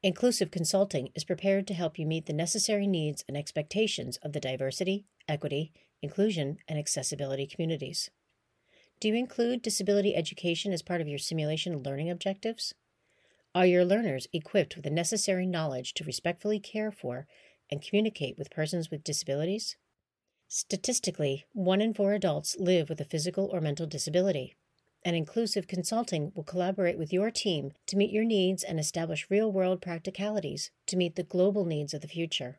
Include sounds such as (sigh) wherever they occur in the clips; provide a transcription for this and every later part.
Inclusive Consulting is prepared to help you meet the necessary needs and expectations of the diversity, equity, inclusion, and accessibility communities. Do you include disability education as part of your simulation learning objectives? Are your learners equipped with the necessary knowledge to respectfully care for and communicate with persons with disabilities? Statistically, one in four adults live with a physical or mental disability and Inclusive Consulting will collaborate with your team to meet your needs and establish real world practicalities to meet the global needs of the future.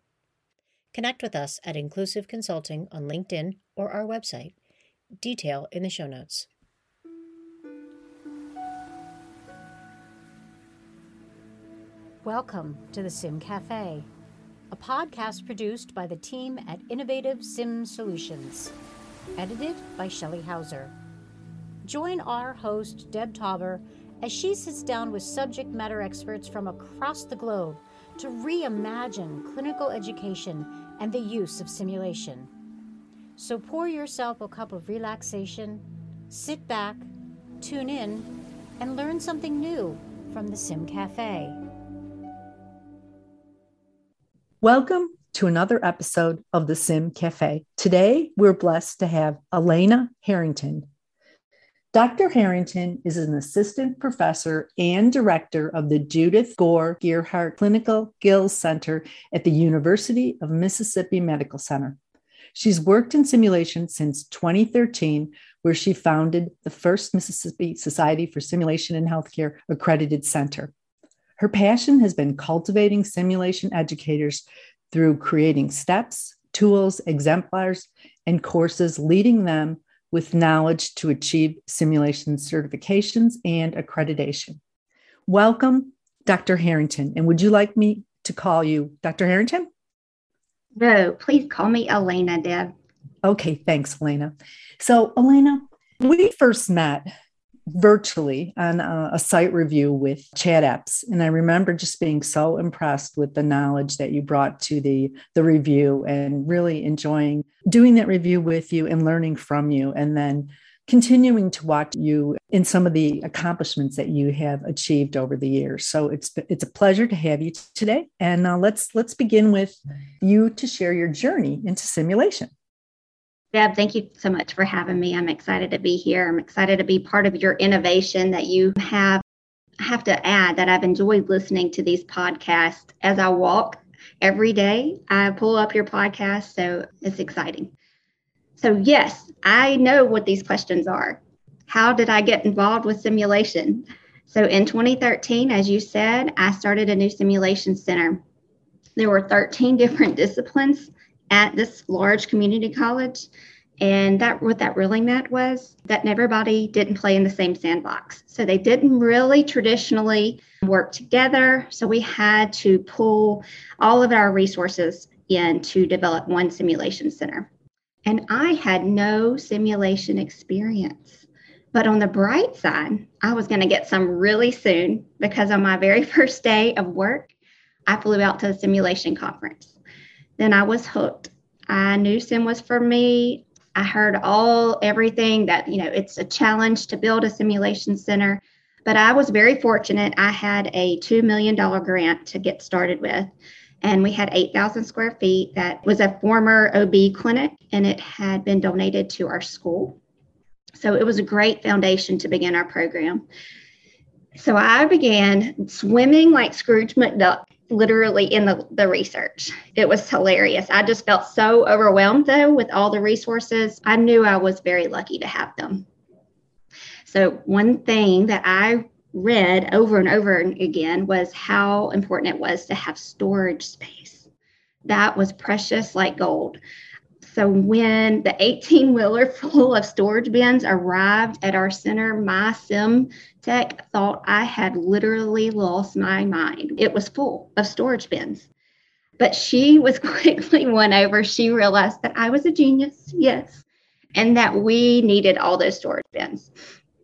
Connect with us at Inclusive Consulting on LinkedIn or our website. Detail in the show notes. Welcome to the Sim Cafe, a podcast produced by the team at Innovative Sim Solutions, edited by Shelley Hauser. Join our host, Deb Tauber, as she sits down with subject matter experts from across the globe to reimagine clinical education and the use of simulation. So pour yourself a cup of relaxation, sit back, tune in, and learn something new from the Sim Cafe. Welcome to another episode of the Sim Cafe. Today, we're blessed to have Alaina Herrington, Dr. Herrington is an assistant professor and director of the Judith Gore Gearhart Clinical Skills Center at the University of Mississippi Medical Center. She's worked in simulation since 2013, where she founded the first Mississippi Society for Simulation in Healthcare accredited center. Her passion has been cultivating simulation educators through creating steps, tools, exemplars, and courses, leading them with knowledge to achieve simulation certifications and accreditation. Welcome, Dr. Herrington. And would you like me to call you Dr. Herrington? No, please call me Alaina, Deb. Okay, thanks, Alaina. So, Alaina, we first met virtually on a, a, site review with ChatEps. And I remember just being so impressed with the knowledge that you brought to the, the review and really enjoying doing that review with you and learning from you. And then continuing to watch you in some of the accomplishments that you have achieved over the years. So it's it's a pleasure to have you today. And uh, let's let's begin with you to share your journey into simulation. Deb, thank you so much for having me. I'm excited to be here. I'm excited to be part of your innovation that you have. I have to add that I've enjoyed listening to these podcasts as I walk every day. I pull up your podcast, so it's exciting. So, yes, I know what these questions are. How did I get involved with simulation? So, in 2013, as you said, I started a new simulation center. There were 13 (laughs) different disciplines at this large community college. And that what that really meant was that everybody didn't play in the same sandbox. So they didn't really traditionally work together. So we had to pull all of our resources in to develop one simulation center. And I had no simulation experience. But on the bright side, I was going to get some really soon because on my very (laughs) first day of work, I flew out to the simulation conference then I was hooked. I knew sim was for me. I heard all everything that, you know, it's a challenge to build a simulation center. But I was very fortunate. I had a $2 million grant to get started with. And we had 8,000 square feet that was a former OB clinic, and it had been donated to our school. So it was a great foundation to begin our program. So I began swimming like Scrooge McDuck literally in the, the research. It was hilarious. I just felt so overwhelmed though with all the resources. I knew I was very lucky to have them. So, one thing that I read over and over again was how important it was to have storage space. That was precious like gold. So when the 18 wheeler (laughs) full of storage bins arrived at our center, my sim thought I had literally lost my mind. It was full of storage bins. But she (laughs) was quickly won over. She realized that I was a genius, yes, and that we needed all those storage bins.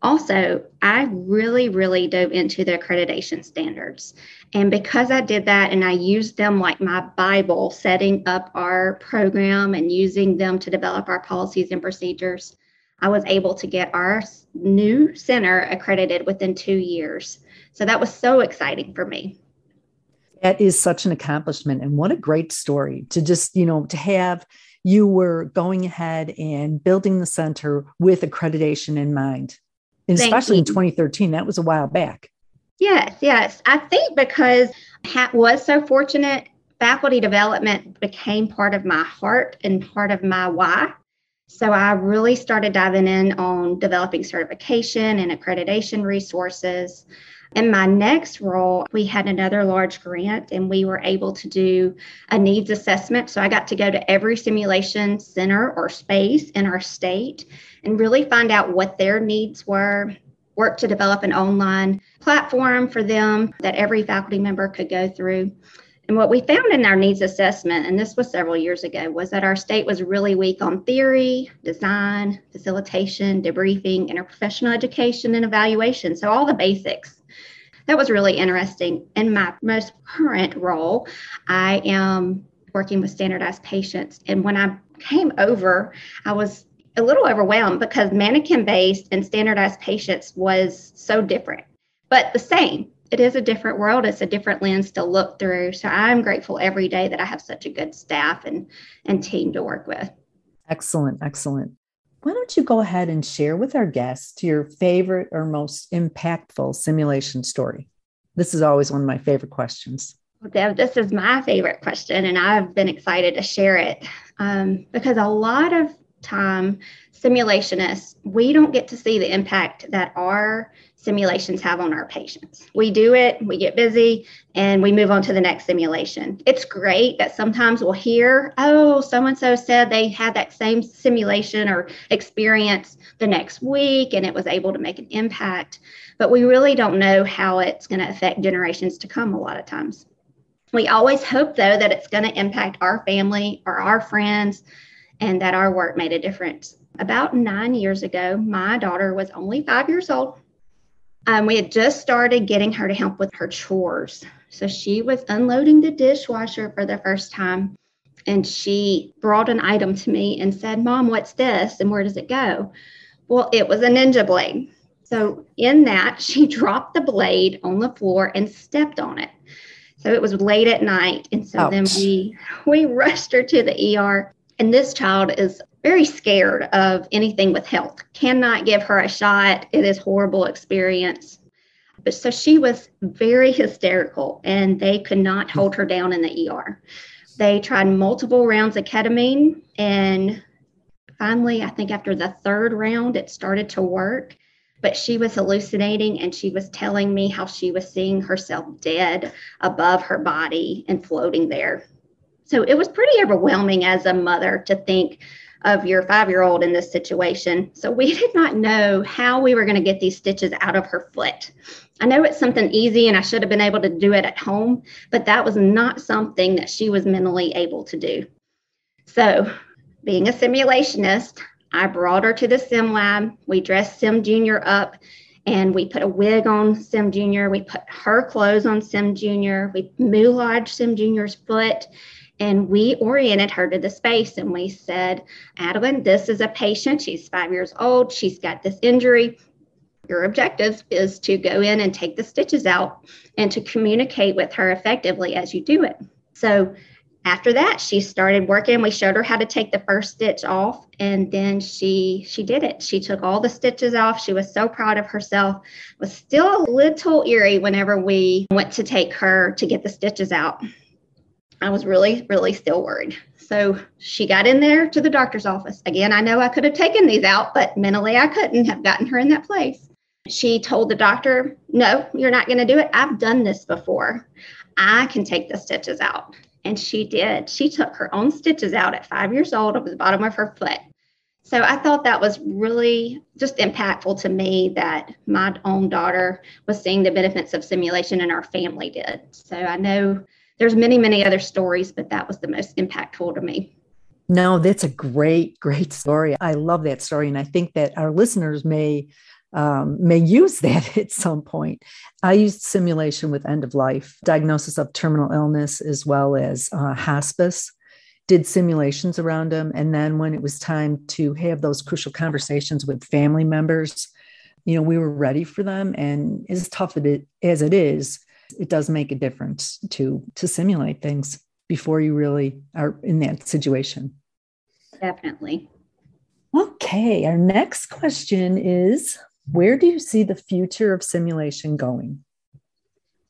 Also, I really, really dove into the accreditation standards. And because I did that and I used them like my Bible, setting up our program and using them to develop our policies and procedures, I was able to get our new center accredited within two years. So that was so exciting for me. That is such an accomplishment. And what a great story to just, you know, to have you were going ahead and building the center with accreditation in mind, and especially in 2013. That was a while back. Yes, yes. I think because I was so fortunate, faculty development became part of my heart and part of my why. So I really started diving in on developing certification and accreditation resources. In my next role, we had another large grant and we were able to do a needs assessment. So I got to go to every simulation center or space in our state and really find out what their needs were, work to develop an online platform for them that every faculty member could go through. And what we found in our needs assessment, and this was several years ago, was that our state was really weak on theory, design, facilitation, debriefing, interprofessional education, and evaluation. So, all the basics. That was really interesting. In my most current role, I am working with standardized patients. And when I came over, I was a little overwhelmed because mannequin based and standardized patients was so different, but the same it is a different world. It's a different lens to look through. So I'm grateful every day that I have such a good staff and, and team to work with. Excellent. Excellent. Why don't you go ahead and share with our guests your favorite or most impactful simulation story? This is always one of my favorite questions. Deb, this is my favorite question, and I've been excited to share it um, because a lot of time simulationists, we don't get to see the impact that our simulations have on our patients. We do it, we get busy, and we move on to the next simulation. It's great that sometimes we'll hear, oh, so and so said they had that same simulation or experience the next week and it was able to make an impact. But we really don't know how it's going to affect generations to come a lot of times. We always hope, though, that it's going to impact our family or our friends and that our work made a difference. About nine years ago, my daughter was only five years old. Um, we had just started getting her to help with her chores. So she was unloading the dishwasher for the first time. And she brought an item to me and said, Mom, what's this? And where does it go? Well, it was a ninja blade. So in that, (laughs) she dropped the blade on the floor and stepped on it. So it was late at night. And so Ouch. then we (laughs) we rushed her to the ER. And this child is very scared of anything with health, cannot give her a shot. It is horrible experience. But so she was very hysterical and they could not hold her down in the ER. They tried multiple rounds of ketamine and finally, I think after the third round, it started to work. But she was hallucinating and she was telling me how she was seeing herself dead above her body and floating there. So it was pretty overwhelming as a mother to think of your five year old in this situation. So we (laughs) did not know how we were going to get these stitches out of her foot. I know it's something easy and I should have been able to do it at home, but that was not something that she was mentally able to do. So, being a simulationist, I brought her to the sim lab. We dressed Sim Junior up and we put a wig on Sim Junior. We put her clothes on Sim Junior. We moulaged Sim Junior's foot and we oriented her to the space and we said, Adeline, this is a patient. She's five years old. She's got this injury. Your objective is to go in and take the stitches out and to communicate with her effectively as you do it. So after that she started working we showed her how to take the first stitch off and then she she did it she took all the stitches off she was so proud of herself was still a little eerie whenever we went to take her to get the stitches out I was really, really still worried. So she got in there to the doctor's office. Again, I know I could have taken these out, but mentally I couldn't have gotten her in that place. She told the doctor, No, you're not going to do it. I've done this before. I can take the stitches out. And she did. She took her own stitches out at five years old over the bottom of her foot. So I thought that was really just impactful to me that my own daughter was seeing the benefits of simulation and our family did. So I know there's many, many other stories, but that was the most impactful to me. No, that's a great, great story. I love that story. And I think that our listeners may um, may use (laughs) that at some point. I used simulation with end of life, diagnosis of terminal illness, as well as uh, hospice, did simulations around them. And then when it was time to have those crucial conversations with family members, you know, we were ready for them. And as tough as it is, it does make a difference to to simulate things before you really are in that situation. Definitely. Okay, our next question is where do you see the future of simulation going?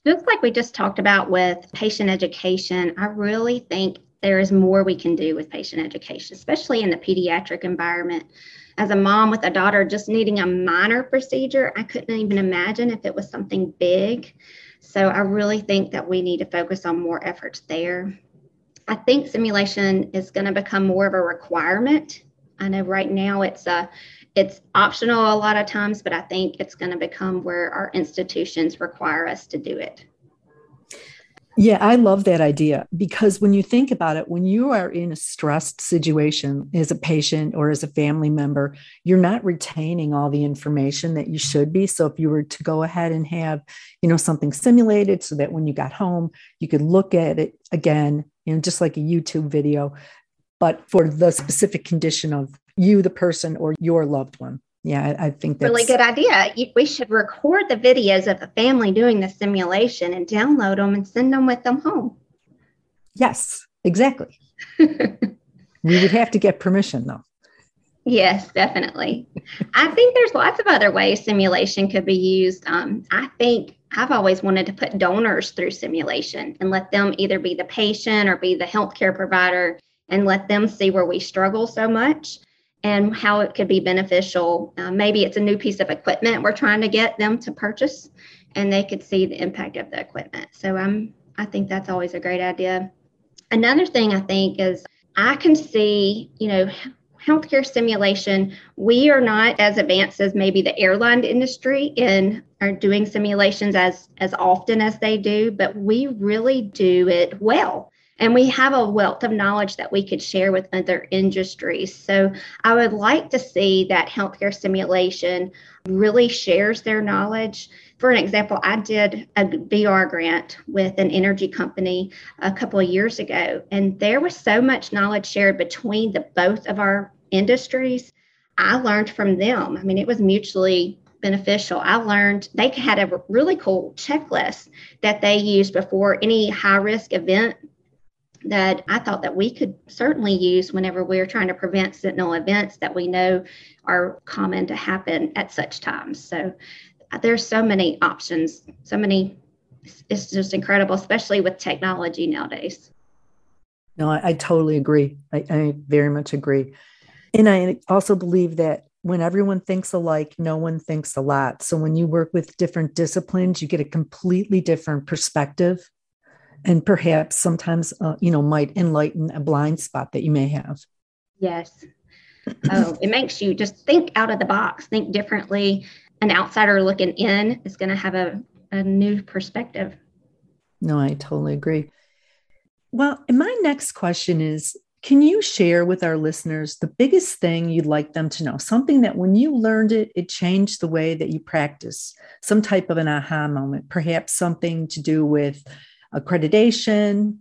Just like we just talked about with patient education, I really think there is more we can do with patient education, especially in the pediatric environment. As a mom with a daughter just needing a minor procedure, I couldn't even imagine if it was something big. So I really think that we need to focus on more efforts there. I think simulation is going to become more of a requirement. I know right now it's a it's optional a lot of times, but I think it's going to become where our institutions require us to do it. Yeah, I love that idea because when you think about it, when you are in a stressed situation as a patient or as a family member, you're not retaining all the information that you should be. So if you were to go ahead and have, you know, something simulated so that when you got home, you could look at it again, you know, just like a YouTube video, but for the specific condition of you, the person, or your loved one yeah, I, I think that's a really good idea. We should record the videos of the family doing the simulation and download them and send them with them home. Yes, exactly. (laughs) we would have to get permission though. Yes, definitely. I think there's lots of other ways simulation could be used. Um, I think I've always wanted to put donors through simulation and let them either be the patient or be the healthcare provider and let them see where we struggle so much and how it could be beneficial. Uh, maybe it's a new piece of equipment we're trying to get them to purchase, and they could see the impact of the equipment. So I'm, I think that's always a great idea. Another thing I think is I can see, you know, healthcare simulation. We are not as advanced as maybe the airline industry in are doing simulations as as often as they do, but we really do it well and we have a wealth of knowledge that we could share with other industries. So I would like to see that healthcare simulation really shares their knowledge. For an example, I did a VR grant with an energy company a couple of years ago, and there was so much knowledge shared between the both of our industries. I learned from them. I mean, it was mutually beneficial. I learned they had a really cool checklist that they used before any high risk event that I thought that we could certainly use whenever we're trying to prevent sentinel events that we know are common to happen at such times. So uh, there's so many options, so many. It's just incredible, especially with technology nowadays. No, I, I totally agree. I, I very much agree. And I also believe that when everyone thinks alike, no one thinks a lot. So when you work with different disciplines, you get a completely different perspective and perhaps sometimes uh, you know might enlighten a blind spot that you may have. Yes. Oh it makes you just think out of the box think differently. An outsider looking in is going to have a, a new perspective. No i totally agree. Well my next question is can you share with our listeners the biggest thing you'd like them to know? Something that when you learned it it changed the way that you practice some type of an aha moment perhaps something to do with accreditation?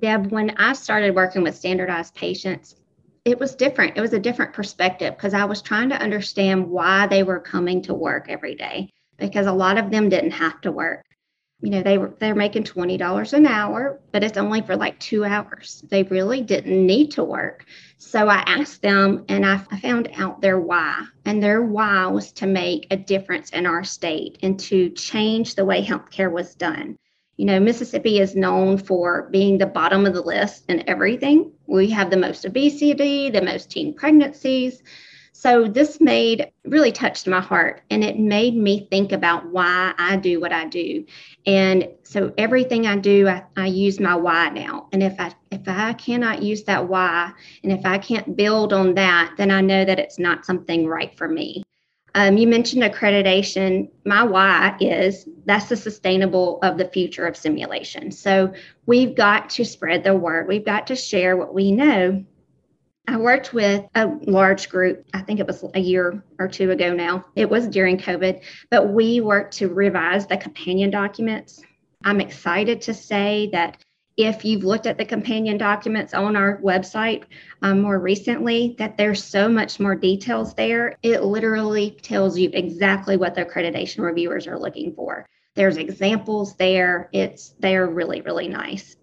Deb, when I started working with standardized patients, it was different. It was a different perspective because I was trying to understand why they were coming to work every day because a lot of them didn't have to work. You know, they were they're making $20 an hour, but it's only for like 2 hours. They really didn't need to work. So I asked them and I found out their why. And their why was to make a difference in our state and to change the way healthcare was done. You know, Mississippi is known for being the bottom of the list in everything. We have the most obesity, the most teen pregnancies. So this made really touched my heart and it made me think about why I do what I do. And so everything I do, I, I use my why now. And if I if I cannot use that why and if I can't build on that, then I know that it's not something right for me. Um, you mentioned accreditation. My why is that's the sustainable of the future of simulation. So we've got to spread the word. We've got to share what we know. I worked with a large group, I think it was a year or two ago now. It was during COVID, but we worked to revise the companion documents. I'm excited to say that if you've looked at the companion documents on our website um, more recently, that there's so much more details there. It literally tells you exactly what the accreditation reviewers are looking for. There's examples there. It's they're really, really nice.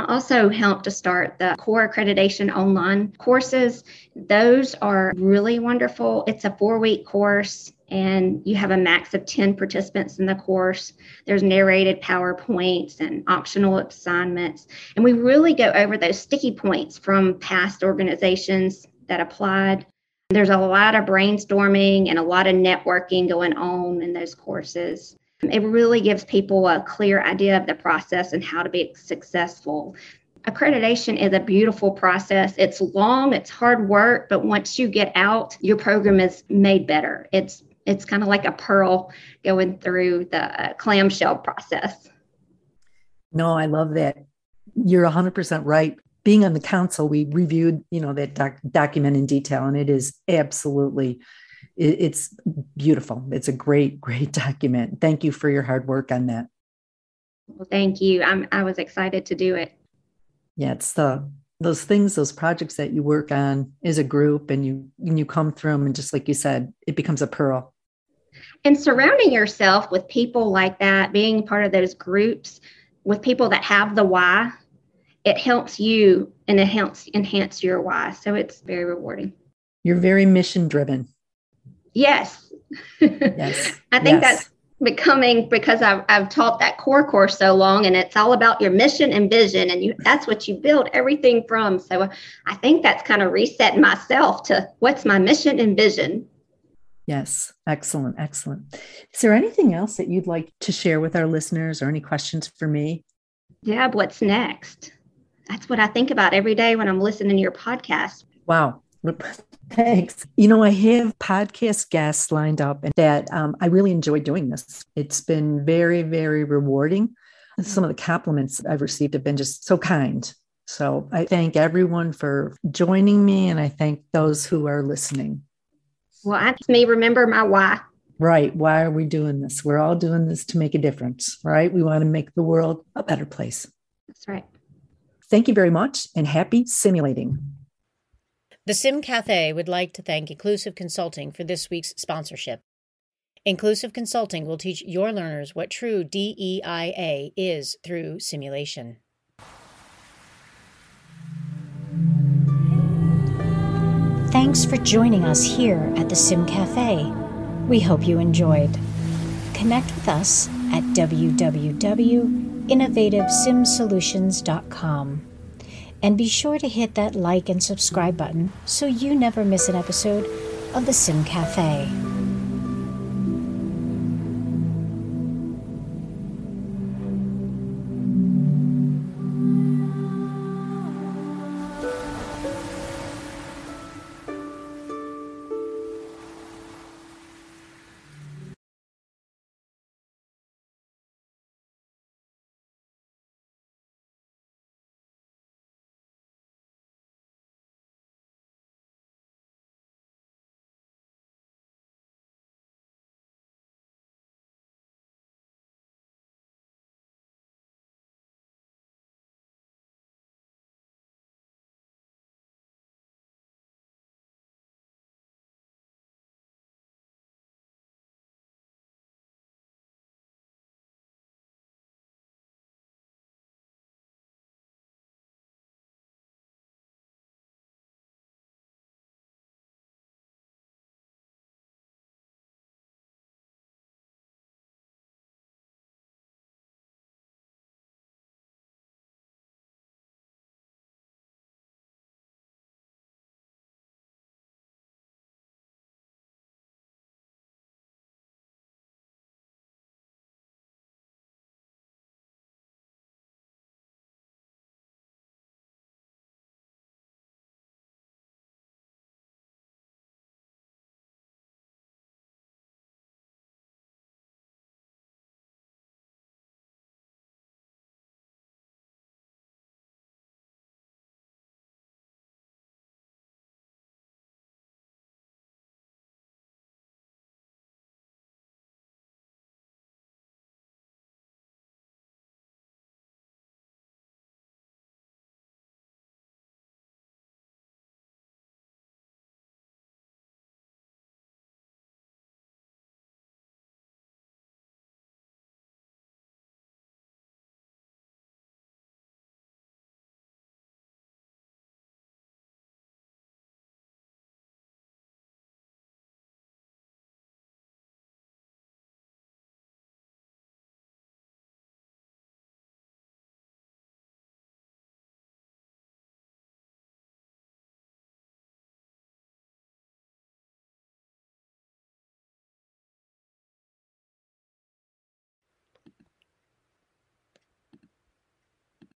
I also helped to start the core accreditation online courses. Those are really wonderful. It's a four week course and you have a max of 10 participants in the course. There's narrated PowerPoints and optional assignments. And we really go over those sticky points from past organizations that applied. There's a lot of brainstorming and a lot of networking going on in those courses. It really gives people a clear idea of the process and how to be successful. Accreditation is a beautiful process. It's long, it's hard work, but once you get out, your program is made better. It's it's kind of like a pearl going through the uh, clamshell process. No, I love that. You're 100% right. Being on the council, we reviewed, you know, that doc- document in detail, and it is absolutely, it's beautiful. It's a great, great (laughs) document. Thank you for your hard work on that. Well, thank you. I'm, I was excited to do it. Yeah, it's the those things, those projects that you work on as a group, and you and you come through them, and just like you said, it becomes a pearl. And surrounding yourself with people like that, being part of those groups with people that have the why, it helps you and it helps enhance your why. So it's very rewarding. You're very mission driven. Yes. Yes. (laughs) I think yes. that's becoming because I've, I've taught that core course so long and it's all about your mission and vision and you that's what you build everything from. So i think that's kind of reset myself to what's my mission and vision. Yes. Excellent. Excellent. Is there anything else that you'd like to share with our listeners or any questions for me? Yeah what's next? That's what i think about every day when i'm listening to your podcast. Wow (laughs) Thanks. You know, I have podcast guests lined up and that um, I really enjoy doing this. It's been very, very rewarding. Some of the compliments I've received have been just so kind. So I thank everyone for joining me and I thank those who are listening. Well, that's may remember my why. Right. Why are we doing this? We're all doing this to make a difference, right? We want to make the world a better place. That's right. Thank you very much and happy simulating. The Sim Cafe would like to thank Inclusive Consulting for this week's sponsorship. Inclusive Consulting will teach your learners what true DEIA is through simulation. Thanks for joining us here at the Sim Cafe. We hope you enjoyed. Connect with us at www.innovativesimsolutions.com. And be sure to hit that like and subscribe button so you never miss an episode of the Sim Cafe.